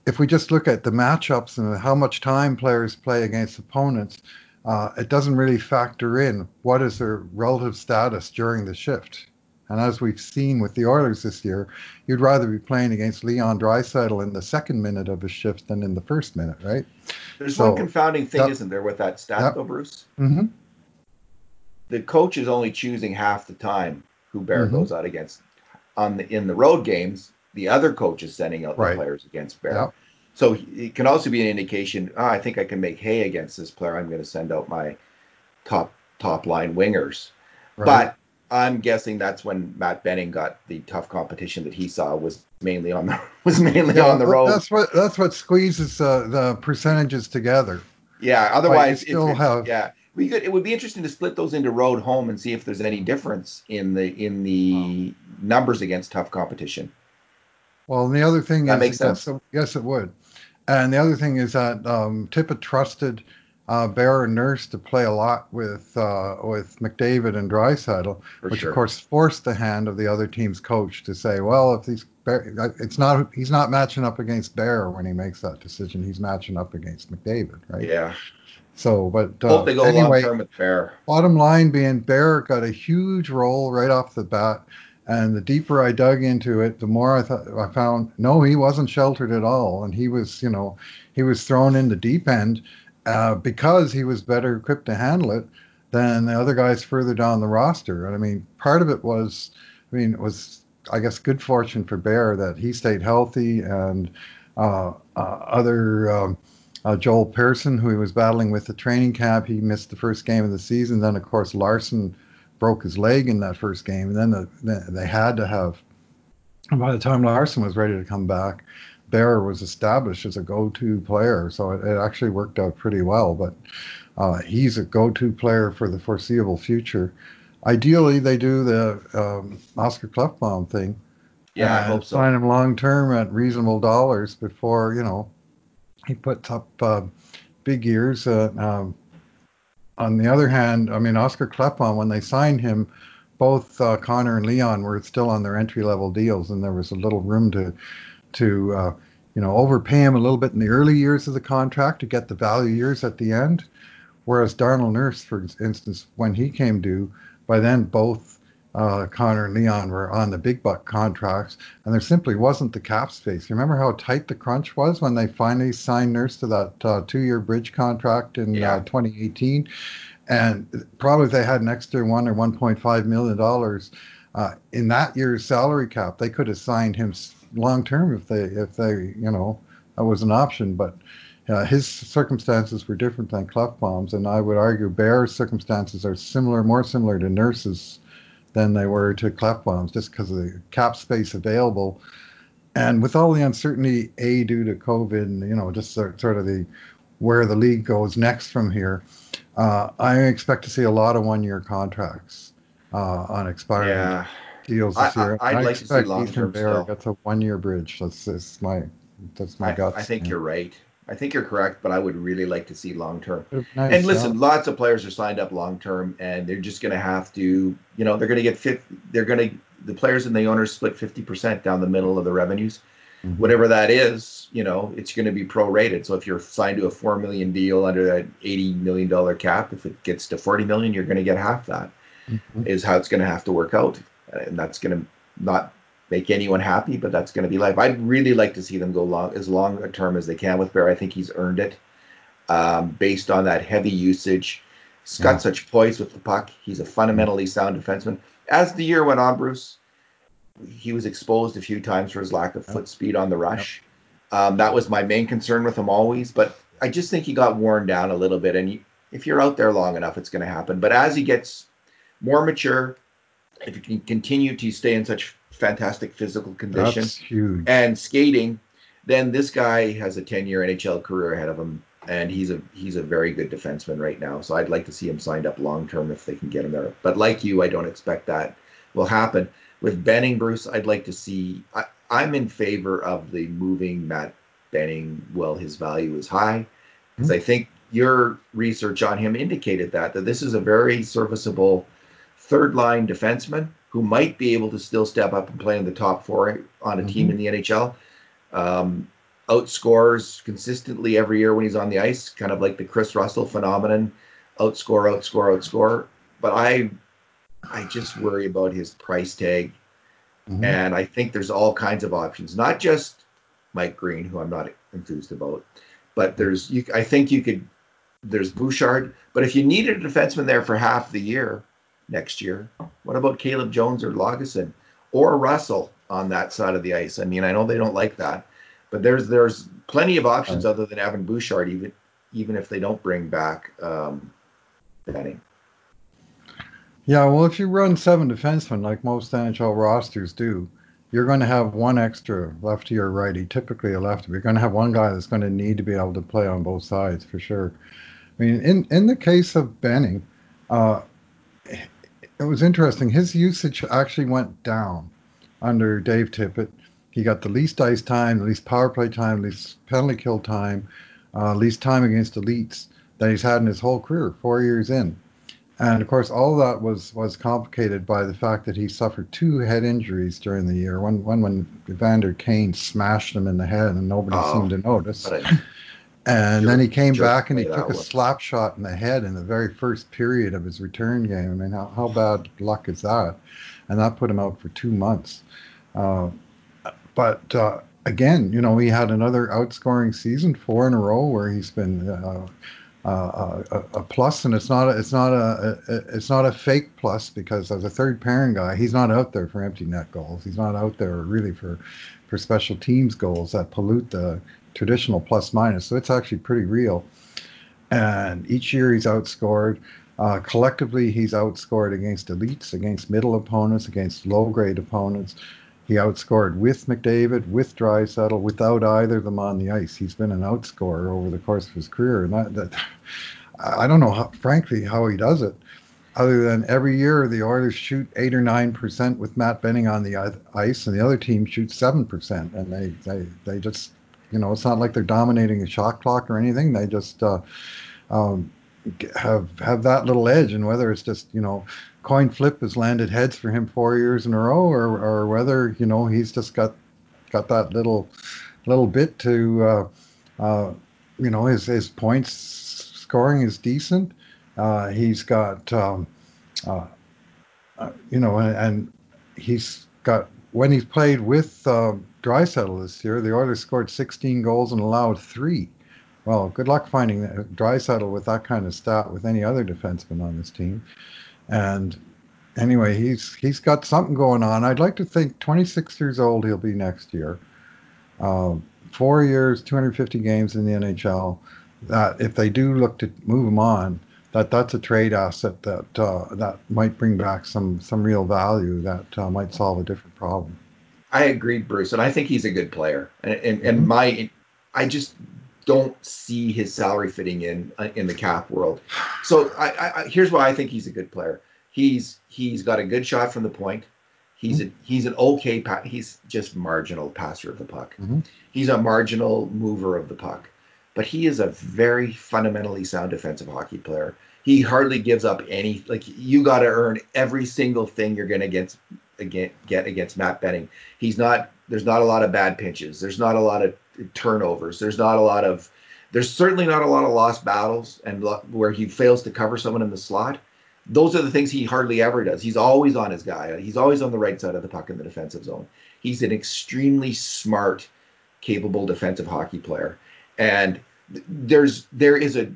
if we just look at the matchups and how much time players play against opponents, uh, it doesn't really factor in what is their relative status during the shift. And as we've seen with the Oilers this year, you'd rather be playing against Leon Draisaitl in the second minute of a shift than in the first minute, right? There's so, one confounding thing, isn't there, with that stat, though, Bruce? Mm-hmm. The coach is only choosing half the time who Bear mm-hmm. goes out against. On the in the road games, the other coach is sending out right. the players against Bear. Yep. So it can also be an indication. Oh, I think I can make hay against this player. I'm going to send out my top top line wingers. Right. But I'm guessing that's when Matt Benning got the tough competition that he saw was mainly on the was mainly yeah, on the road. That's what that's what squeezes uh, the percentages together. Yeah. Otherwise, still have yeah could it would be interesting to split those into road home and see if there's any difference in the in the numbers against tough competition. Well, and the other thing that is, makes sense. Yes, yes, it would. And the other thing is that um, Tippett trusted uh, Bear and Nurse to play a lot with uh, with McDavid and Draisaitl, which sure. of course forced the hand of the other team's coach to say, well, if he's it's not he's not matching up against Bear when he makes that decision. He's matching up against McDavid, right? Yeah. So, but uh, hope they go anyway, long term with Bear. Bottom line being, Bear got a huge role right off the bat, and the deeper I dug into it, the more I thought I found no, he wasn't sheltered at all, and he was, you know, he was thrown in the deep end uh, because he was better equipped to handle it than the other guys further down the roster. And I mean, part of it was, I mean, it was I guess good fortune for Bear that he stayed healthy and uh, uh, other. Um, uh, Joel Persson, who he was battling with the training camp, he missed the first game of the season. Then, of course, Larsson broke his leg in that first game. And then the, the, they had to have, by the time Larsson was ready to come back, Bear was established as a go to player. So it, it, actually worked out pretty well. But uh, he's a go to player for the foreseeable future. Ideally, they do the um, Oscar Klefbom thing. Yeah, I hope so. Sign him long term at reasonable dollars before, you know, he puts up uh, big years. Uh, um, on the other hand, I mean, Oscar Klefbom, when they signed him, both uh, Connor and Leon were still on their entry level deals, and there was a little room to, to uh, you know, overpay him a little bit in the early years of the contract to get the value years at the end. Whereas Darnell Nurse, for instance, when he came due, by then both uh, Connor and Leon were on the big buck contracts, and there simply wasn't the cap space. Remember how tight the crunch was when they finally signed Nurse to that uh, two-year bridge contract in yeah. uh, 2018, and probably they had an extra one or 1.5 million dollars uh, in that year's salary cap, they could have signed him long term if they if they you know that was an option, but. Uh, his circumstances were different than Klefbom's, and I would argue Bear's circumstances are similar, more similar to Nurse's than they were to Klefbom's just because of the cap space available. And with all the uncertainty, A, due to COVID, and, you know, just sort of the where the league goes next from here, uh, I expect to see a lot of one year contracts uh, on expiring yeah. Deals this I, year. I, would like to see long term gets a one year bridge. That's, that's my that's my I, guts. I think yeah. you're right. I think you're correct, but I would really like to see long term. Nice, and listen, yeah. lots of players are signed up long term, and they're just going to have to, you know, they're going to get 50, they're going to the players and the owners split fifty percent down the middle of the revenues, mm-hmm. whatever that is. You know, it's going to be prorated. So if you're signed to a four million deal under that eighty million dollar cap, if it gets to forty million, you're going to get half that. Mm-hmm. Is how it's going to have to work out, and that's going to not make anyone happy, but that's going to be life. I'd really like to see them go long as long a term as they can with Bear. I think he's earned it um, based on that heavy usage. He's got yeah. such poise with the puck. He's a fundamentally sound defenseman. As the year went on, Bruce, he was exposed a few times for his lack of foot speed on the rush. Yep. Um, that was my main concern with him always, but I just think he got worn down a little bit. And if you're out there long enough, it's going to happen. But as he gets more mature, if you can continue to stay in such fantastic physical condition and skating, then this guy has a 10 year NHL career ahead of him. And he's a he's a very good defenseman right now. So I'd like to see him signed up long term if they can get him there. But like you, I don't expect that will happen. With Benning, Bruce, I'd like to see I, I'm in favor of the moving Matt Benning while his value is high. Because mm-hmm. I think your research on him indicated that that this is a very serviceable third line defenseman who might be able to still step up and play in the top four on a mm-hmm. team in the NHL. Um, outscores consistently every year when he's on the ice, kind of like the Kris Russell phenomenon. Outscore, outscore, outscore. But I, I just worry about his price tag, mm-hmm. and I think there's all kinds of options, not just Mike Green, who I'm not enthused about, but there's you. I think you could. There's Bouchard, but if you needed a defenseman there for half the year, next year. What about Caleb Jones or Lagesson or Russell on that side of the ice? I mean, I know they don't like that, but there's there's plenty of options other than Evan Bouchard, even even if they don't bring back um, Benning. Yeah, well, if you run seven defensemen like most NHL rosters do, you're going to have one extra lefty or righty, typically a lefty. You're going to have one guy that's going to need to be able to play on both sides for sure. I mean, in in the case of Benning, uh, it was interesting. His usage actually went down under Dave Tippett. He got the least ice time, the least power play time, least penalty kill time, uh, least time against elites that he's had in his whole career, four years in. And of course, all of that was was complicated by the fact that he suffered two head injuries during the year. One one when Evander Kane smashed him in the head, and nobody oh, seemed to notice. And then he came back and he took a slap shot in the head in the very first period of his return game. I mean, how, how bad luck is that? And that put him out for two months. Uh, but uh, again, you know, he had another outscoring season, four in a row, where he's been uh, uh, uh a, a plus, and it's not a, it's not a, a, it's not a fake plus because as a third pairing guy, he's not out there for empty net goals. He's not out there really for for special teams goals that pollute the traditional plus minus. So it's actually pretty real. And each year he's outscored. Uh, collectively, he's outscored against elites, against middle opponents, against low grade opponents. He outscored with McDavid, with Draisaitl, without either of them on the ice. He's been an outscorer over the course of his career, and that, that I don't know, how, frankly, how he does it. Other than every year the Oilers shoot eight or nine percent with Matt Benning on the ice, and the other team shoots seven percent, and they they they just you know, it's not like they're dominating the shot clock or anything. They just uh, um, have have that little edge, and whether it's just you know, coin flip has landed heads for him four years in a row, or or whether you know he's just got got that little little bit to uh, uh, you know his his points scoring is decent. Uh, he's got um, uh, uh, you know, and, and, he's got when he's played with uh, Draisaitl this year, the Oilers scored 16 goals and allowed three. Well, good luck finding Draisaitl with that kind of stat with any other defenseman on this team. And anyway, he's he's got something going on. I'd like to think 26 years old he'll be next year. Um, four years, 250 games in the NHL. That if they do look to move him on, that that's a trade asset that uh, that might bring back some some real value that uh, might solve a different problem. I agree, Bruce, and I think he's a good player. And and, and mm-hmm. my, I just don't see his salary fitting in uh, in the cap world. So I, I, here's why I think he's a good player. He's he's got a good shot from the point. He's mm-hmm. a he's an okay pa- he's just marginal passer of the puck. Mm-hmm. He's a marginal mover of the puck, but he is a very fundamentally sound defensive hockey player. He hardly gives up any like you got to earn every single thing you're going to get get against Matt Benning. He's not there's not a lot of bad pinches. There's not a lot of turnovers. There's not a lot of there's certainly not a lot of lost battles and where he fails to cover someone in the slot those are the things he hardly ever does. He's always on his guy. He's always on the right side of the puck in the defensive zone. He's an extremely smart, capable defensive hockey player. And there's there is a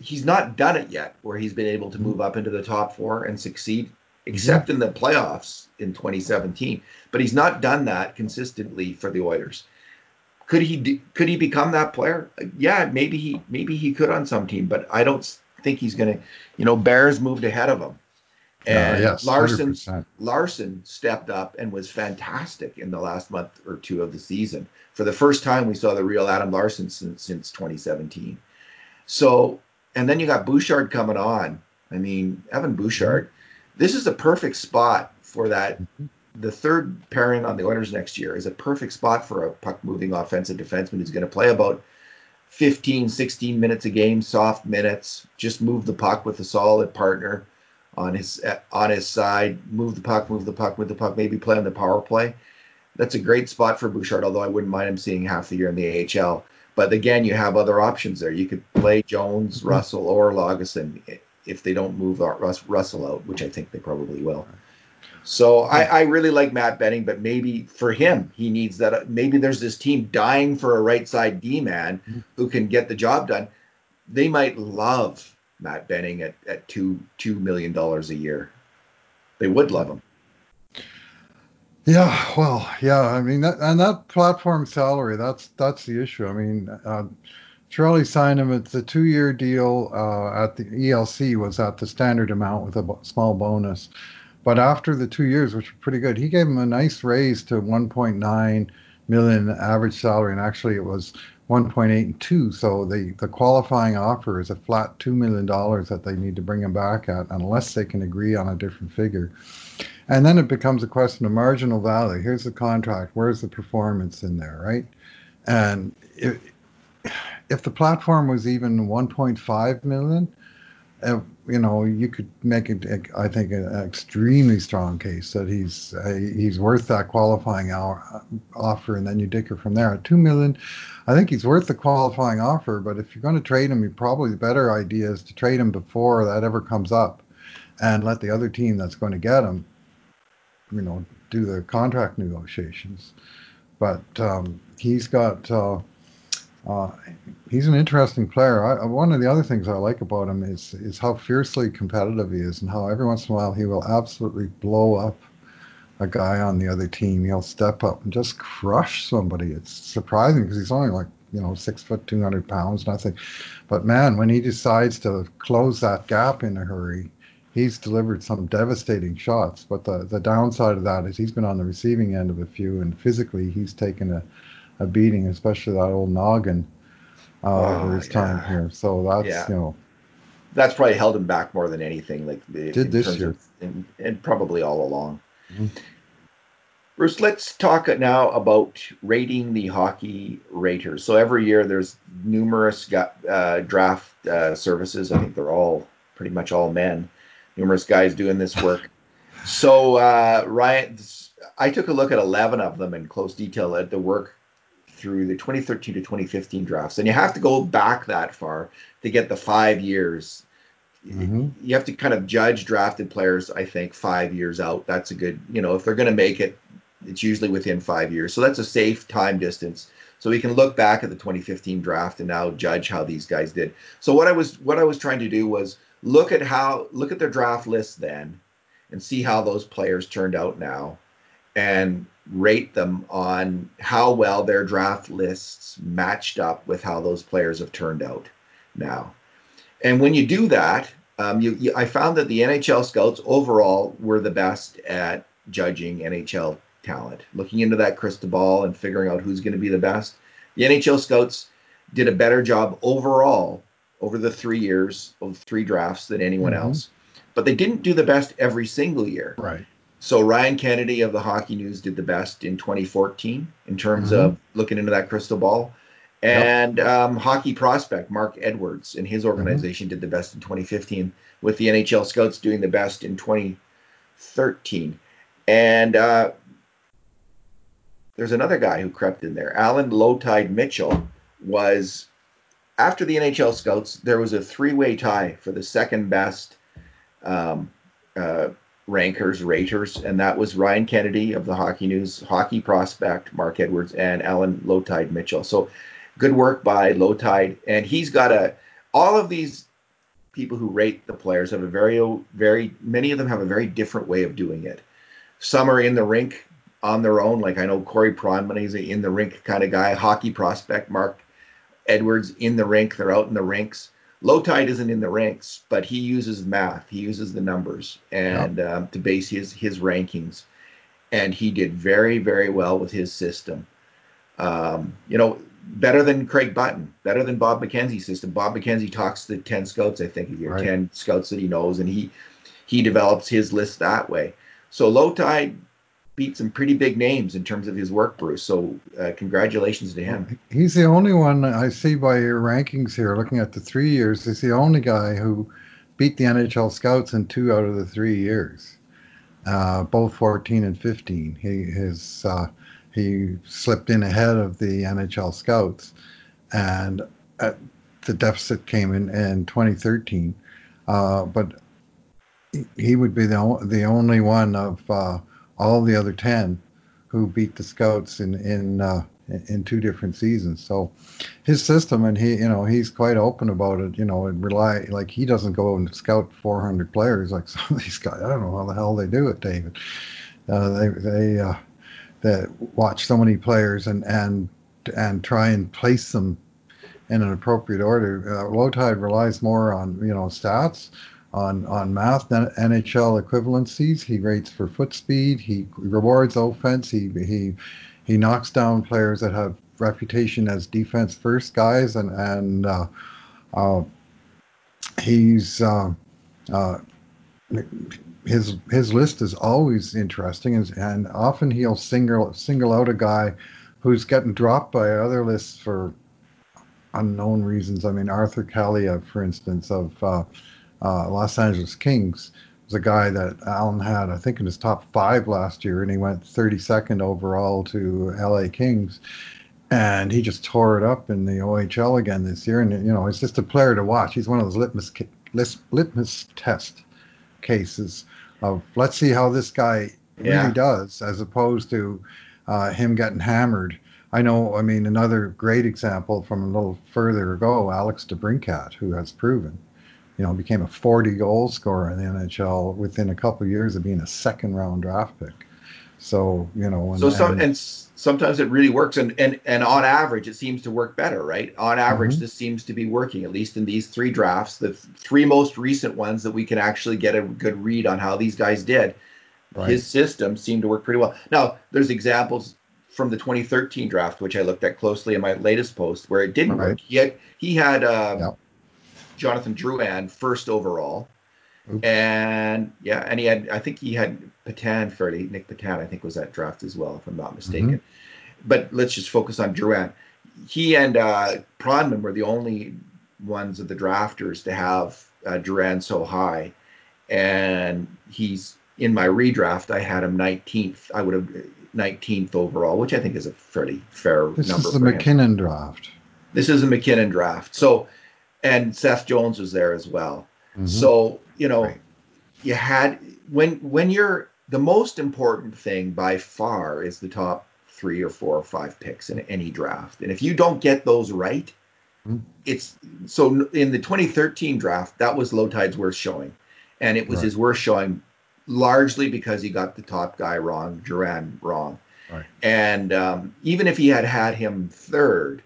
he's not done it yet where he's been able to move up into the top four and succeed except in the playoffs in 2017 but he's not done that consistently for the Oilers could he could he become that player yeah maybe he maybe he could on some team but I don't think he's going to, you know, Bears moved ahead of him. And uh, yes, Larsson Larsson stepped up and was fantastic in the last month or two of the season. For the first time, we saw the real Adam Larsson since, since 2017. So, and then you got Bouchard coming on. I mean, Evan Bouchard. This is a perfect spot for that. Mm-hmm. The third pairing on the Oilers next year is a perfect spot for a puck moving offensive defenseman who's going to play about 15, 16 minutes a game, soft minutes. Just move the puck with a solid partner on his on his side. Move the puck, move the puck, move the puck. Maybe play on the power play. That's a great spot for Bouchard. Although I wouldn't mind him seeing half the year in the AHL. But again, you have other options there. You could play Jones, mm-hmm. Russell, or Lagesson if they don't move Russ, Russell out, which I think they probably will. So I, I really like Matt Benning, but maybe for him, he needs that. Maybe there's this team dying for a right side D man mm-hmm. who can get the job done. They might love Matt Benning at, at two two million dollars a year. They would love him. Yeah, well, yeah. I mean, that, and that platform salary, that's that's the issue. I mean, uh, Chiarelli signed him. It's a two-year deal. Uh, at the ELC was at the standard amount with a small bonus. But after the two years, which were pretty good, he gave him a nice raise to 1.9 million average salary, and actually it was 1.8 and 2. So the, the qualifying offer is a flat $2 million that they need to bring him back at, unless they can agree on a different figure. And then it becomes a question of marginal value. Here's the contract. Where's the performance in there, right? And if, if the platform was even 1.5 million, uh, you know, you could make it, I think, an extremely strong case that he's uh, he's worth that qualifying hour, uh, offer, and then you dicker from there. At two million, I think he's worth the qualifying offer. But if you're going to trade him, you probably the better idea is to trade him before that ever comes up, and let the other team that's going to get him, you know, do the contract negotiations. But um, he's got. Uh, uh, he's an interesting player. I, one of the other things I like about him is is how fiercely competitive he is, and how every once in a while he will absolutely blow up a guy on the other team. He'll step up and just crush somebody. It's surprising because he's only like you know six foot, two hundred pounds, nothing. But man, when he decides to close that gap in a hurry, he's delivered some devastating shots. But the the downside of that is he's been on the receiving end of a few, and physically he's taken a a beating, especially that old noggin uh, oh, over his time here. So that's yeah. you know that's probably held him back more than anything. Like did this year, of, and, and, probably all along. Mm-hmm. Bruce, let's talk now about rating the hockey raters. So every year there's numerous uh, draft uh, services. I think they're all pretty much all men. Numerous guys doing this work. So uh, Ryan, I took a look at 11 of them in close detail at the work through the 2013 to 2015 drafts, and you have to go back that far to get the five years mm-hmm. you have to kind of judge drafted players. I think five years out. That's a good. You know, if they're going to make it, it's usually within five years. So that's a safe time distance. So we can look back at the 2015 draft and now judge how these guys did. So what I was what I was trying to do was look at how look at their draft list then and see how those players turned out now and rate them on how well their draft lists matched up with how those players have turned out now. And when you do that, um, you, you, I found that the NHL scouts overall were the best at judging NHL talent, looking into that crystal ball and figuring out who's going to be the best. The NHL scouts did a better job overall over the three years of three drafts than anyone mm-hmm. else, but they didn't do the best every single year. Right. So Ryan Kennedy of the Hockey News did the best in 2014 in terms mm-hmm. of looking into that crystal ball. And yep. um, hockey prospect Mark Edwards and his mm-hmm. organization mm-hmm. did the best in 2015, with the NHL scouts doing the best in 2013. And uh, there's another guy who crept in there. Allan Lowetide Mitchell was, after the NHL scouts, there was a three way tie for the second best um, uh, rankers, raters, and that was Ryan Kennedy of the Hockey News, hockey prospect Mark Edwards, and Allan Lowetide Mitchell. So good work by Lowetide, and he's got a all of these people who rate the players have a very very many of them have a very different way of doing it. Some are in the rink on their own, like I know Corey Pronman, an in the rink kind of guy. Hockey prospect Mark Edwards in the rink, they're out in the rinks. Lowetide isn't in the ranks, but he uses math. He uses the numbers and yep. um, to base his his rankings, and he did very very well with his system. Um, you know, better than Craig Button, better than Bob McKenzie's system. Bob McKenzie talks to ten scouts, I think, a year, right. ten scouts that he knows, and he he develops his list that way. So Lowetide beat some pretty big names in terms of his work, Bruce. So uh, congratulations to him. He's the only one I see by your rankings here, looking at the three years. He's the only guy who beat the NHL scouts in two out of the three years, uh, both 14 and 15. He his uh, he slipped in ahead of the NHL scouts, and the deficit came in in 2013. Uh, but he would be the the only one of uh, all the other 10 who beat the scouts in in uh, in two different seasons. So his system, and he, you know, he's quite open about it. You know, and rely like he doesn't go and scout 400 players like some of these guys. I don't know how the hell they do it, David. Uh, they they uh, they watch so many players and and and try and place them in an appropriate order. Uh, Lowetide relies more on you know stats on on math NHL equivalencies. He rates for foot speed. He rewards offense. He he he knocks down players that have reputation as defense first guys, and and uh, uh, he's uh, uh his his list is always interesting, and, and often he'll single single out a guy who's getting dropped by other lists for unknown reasons. I mean, Arthur Kaliyev, for instance, of uh, Los Angeles Kings was a guy that Alan had, I think, in his top five last year, and he went 32nd overall to LA Kings. And he just tore it up in the OHL again this year. And, you know, he's just a player to watch. He's one of those litmus, litmus test cases of let's see how this guy yeah. really does, as opposed to uh, him getting hammered. I know, I mean, another great example from a little further ago, Alex DeBrincat, who has proven you know, became a 40 goal scorer in the NHL within a couple of years of being a second round draft pick. So, you know, so some, and, sometimes it really works. And, and, and on average, it seems to work better, right? On average, mm-hmm. this seems to be working, at least in these three drafts, the three most recent ones that we can actually get a good read on how these guys did. Right. His system seemed to work pretty well. Now, there's examples from the 2013 draft, which I looked at closely in my latest post, where it didn't right. work. He had he had uh, yep. Jonathan Drouin first overall. Oops. And yeah, and he had I think he had Petan fairly Nic Petan I think was that draft as well if I'm not mistaken. Mm-hmm. But let's just focus on Drouin. He and uh, Pronman were the only ones of the drafters to have uh, Drouin so high, and he's in my redraft. I had him 19th. I would have 19th overall, which I think is a fairly fair this number. This is the MacKinnon him. draft. This is a MacKinnon draft. So and Seth Jones was there as well. Mm-hmm. So you know, right. you had when when you're the most important thing by far is the top three or four or five picks in any draft, and if you don't get those right, mm-hmm. it's so in the 2013 draft that was Lowetide's worst showing, and it was right. his worst showing largely because he got the top guy wrong, Drouin wrong. Right. And um, even if he had had him third,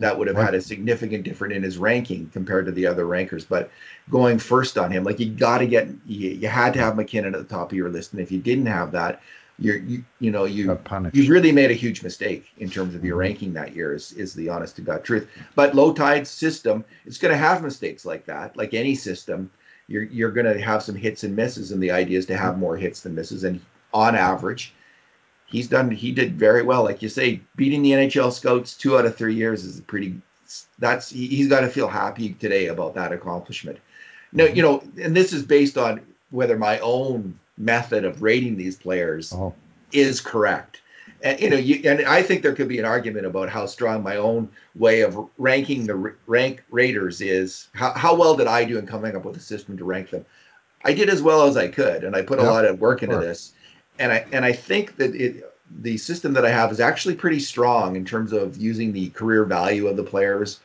that would have right. had a significant difference in his ranking compared to the other rankers. But going first on him, like you got to get, you, you, had to have MacKinnon at the top of your list, and if you didn't have that, you're you you know you you really made a huge mistake in terms of your mm-hmm. ranking that year. Is is the honest to god truth. But Lowetide system, it's going to have mistakes like that, like any system. You're you're going to have some hits and misses, and the idea is to have more hits than misses. And on average, he's done he did very well. Like you say beating the nhl scouts two out of three years is a pretty that's he, has got to feel happy today about that accomplishment. Now mm-hmm. you know and this is based on whether my own method of rating these players oh. is correct. And you know you, and i think there could be an argument about how strong my own way of ranking the rank raters is. How, how well did i do in coming up with a system to rank them? I did as well as i could and i put yep. a lot of work into this and I and I think that it the system that I have is actually pretty strong in terms of using the career value of the players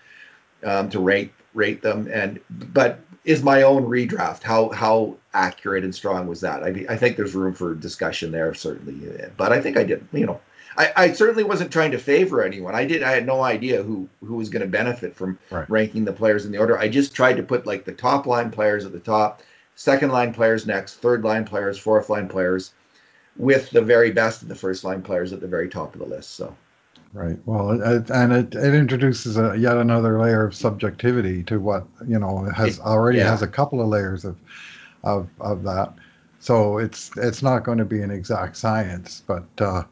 um, to rate rate them. And but is my own redraft how how accurate and strong was that? I I think there's room for discussion there certainly. But I think I did. You know, I, I certainly wasn't trying to favor anyone. I did. I had no idea who who was going to benefit from right. ranking the players in the order. I just tried to put like the top line players at the top, second line players next, third line players, fourth line players with the very best of the first line players at the very top of the list. So. Right. Well, it, and it, it introduces a, yet another layer of subjectivity to what you know has already yeah. has a couple of layers of, of of that. So it's it's not going to be an exact science, but uh, uh,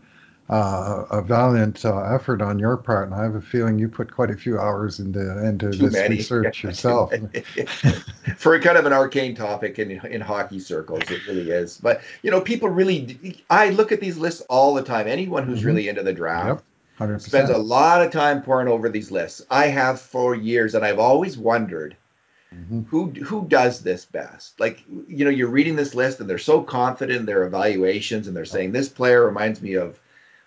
a valiant uh, effort on your part, and I have a feeling you put quite a few hours into into Too this many. research yourself. For a kind of an arcane topic in in hockey circles, it really is. But you know, people really, I look at these lists all the time. Anyone who's mm-hmm. really into the draft. Yep. Spends a lot of time pouring over these lists. I have for years, and I've always wondered mm-hmm. who who does this best. Like you know, you're reading this list, and they're so confident in their evaluations, and they're saying this player reminds me of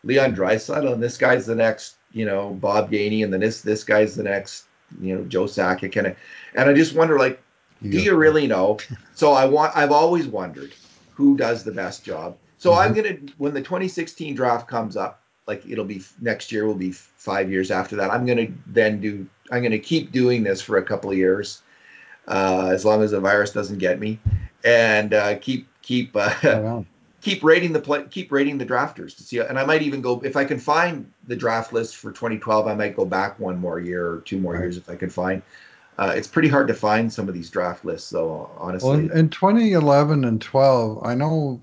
Leon Draisaitl, and this guy's the next, you know, Bob Gainey, and then this this guy's the next, you know, Joe Sakic, kind of. And I just wonder, like, do you really know? So I want. I've always wondered who does the best job. So mm-hmm. I'm gonna when the 2016 draft comes up, like it'll be next year, will be five years after that. I'm gonna then do. I'm gonna keep doing this for a couple of years, uh, as long as the virus doesn't get me, and uh, keep keep uh, keep rating the play, keep rating the drafters to see. And I might even go if I can find the draft list for 2012. I might go back one more year or two more right. years if I can find. Uh, it's pretty hard to find some of these draft lists, though. Honestly, well, in, in 2011 and 12, I know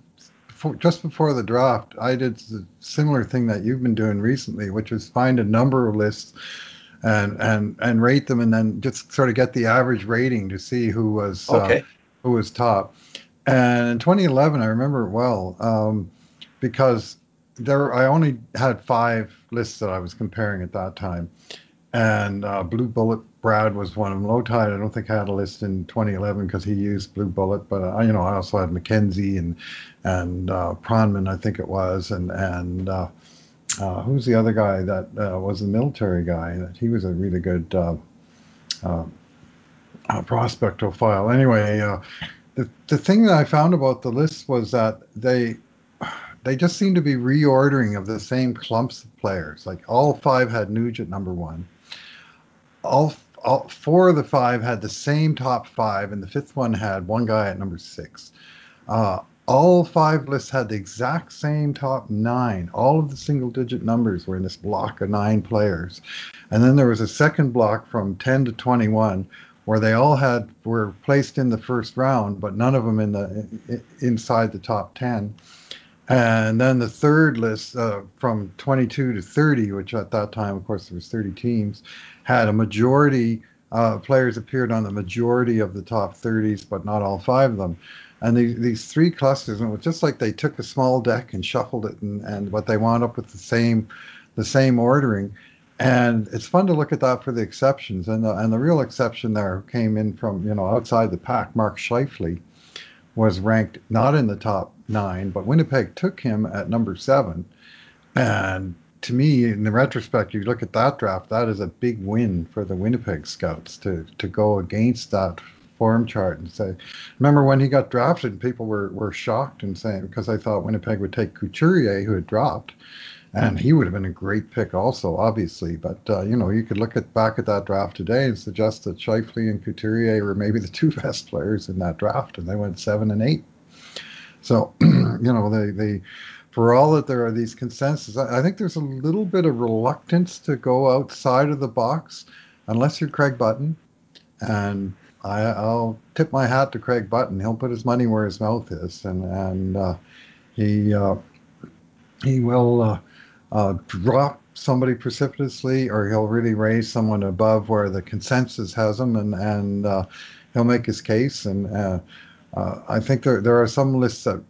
before, just before the draft, I did the similar thing that you've been doing recently, which is find a number of lists and and and rate them, and then just sort of get the average rating to see who was uh, okay. uh, who was top. And in 2011, I remember it well um, because there I only had five lists that I was comparing at that time, and uh, Blue Bullet Brad was one of them. Lowetide I don't think I had a list in 2011 because he used Blue Bullet, but uh, you know I also had McKenzie and and uh, Pronman, I think it was, and and uh, uh, who's the other guy that uh, was the military guy? That he was a really good uh, uh prospectophile. Anyway, the, the thing that I found about the list was that they they just seem to be reordering of the same clumps of players. Like all five had Nuge at number one. All, all four of the five had the same top five, and the fifth one had one guy at number six. Uh, all five lists had the exact same top nine. All of the single digit numbers were in this block of nine players. And then there was a second block from 10 to 21 where they all had were placed in the first round, but none of them in the inside the top ten. And then the third list uh, from 22 to 30, which at that time, of course, there was 30 teams, had a majority uh, players appeared on the majority of the top 30s, but not all five of them. And these, these three clusters, and it was just like they took a small deck and shuffled it, and, and but they wound up with the same, the same ordering and it's fun to look at that for the exceptions. And the, and the real exception there came in from, you know, outside the pack. Mark Scheifele was ranked not in the top nine, but Winnipeg took him at number seven. And to me, in the retrospect, you look at that draft, that is a big win for the Winnipeg scouts to, to go against that form chart and say, remember when he got drafted, people were, were shocked and saying, because I thought Winnipeg would take Couturier, who had dropped, and he would have been a great pick also, obviously. But uh, you know, you could look at back at that draft today and suggest that Scheifele and Couturier were maybe the two best players in that draft, and they went seven and eight. So, you know, they they for all that there are these consensus, I, think there's a little bit of reluctance to go outside of the box, unless you're Craig Button, and I, will tip my hat to Craig Button. He'll put his money where his mouth is, and and uh, he uh, he will uh, drop somebody precipitously, or he'll really raise someone above where the consensus has him, and and uh, he'll make his case. And uh, uh, I think there there are some lists that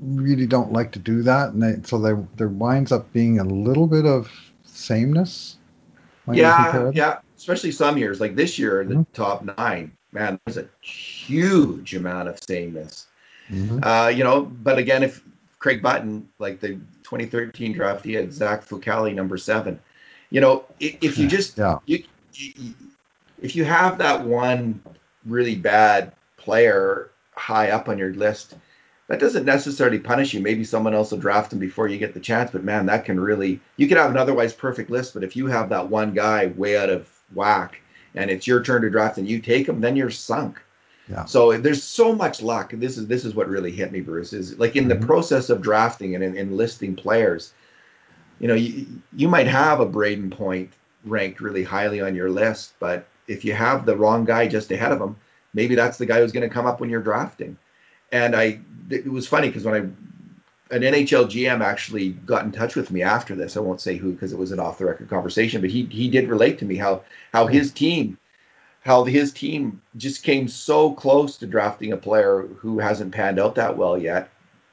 really don't like to do that, and they, so they there winds up being a little bit of sameness. Yeah, yeah, especially some years like this year the mm-hmm. top nine. Man, there's a huge amount of sameness. Mm-hmm. Uh, you know, but again, if Craig Button, like the 2013 draft, he had Zach Fucale number seven. You know, if you just yeah. you, you, if you have that one really bad player high up on your list, that doesn't necessarily punish you. Maybe someone else will draft him before you get the chance, but man, that can really you could have an otherwise perfect list, but if you have that one guy way out of whack and it's your turn to draft and you take him, then you're sunk. Yeah. So there's so much luck. This is this is what really hit me, Bruce. Is like in mm-hmm. the process of drafting and enlisting players, you know, you, you might have a Brayden Point ranked really highly on your list, but if you have the wrong guy just ahead of him, maybe that's the guy who's going to come up when you're drafting. And I, it was funny because when I, an NHL GM actually got in touch with me after this. I won't say who because it was an off the record conversation, but he he did relate to me how how his team how his team just came so close to drafting a player who hasn't panned out that well yet,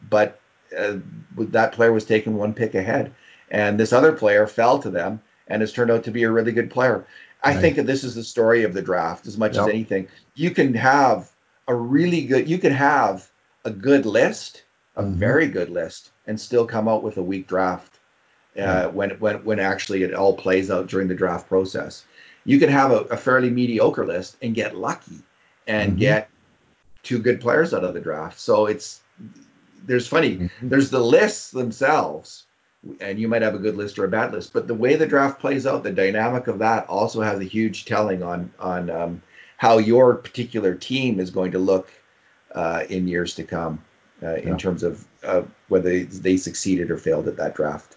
but uh, that player was taken one pick ahead, and this other player fell to them and has turned out to be a really good player. I right. think that this is the story of the draft as much yep. as anything. You can have a really good, you can have a good list, a mm-hmm. very good list, and still come out with a weak draft uh, when when when actually it all plays out during the draft process you can have a, a fairly mediocre list and get lucky and mm-hmm. get two good players out of the draft. So it's there's funny. Mm-hmm. There's the lists themselves, and you might have a good list or a bad list, but the way the draft plays out, the dynamic of that also has a huge telling on on um, how your particular team is going to look uh, in years to come, uh, in terms of uh, whether they succeeded or failed at that draft.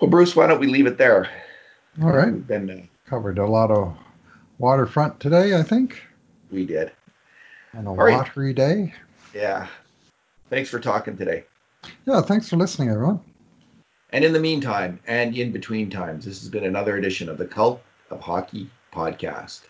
Well, Bruce, why don't we leave it there? All right. We've been uh, covered a lot of waterfront today, I think. We did. And a All watery right. day. Yeah. Thanks for talking today. Yeah, thanks for listening, everyone. And in the meantime, and in between times, this has been another edition of the Cult of Hockey podcast.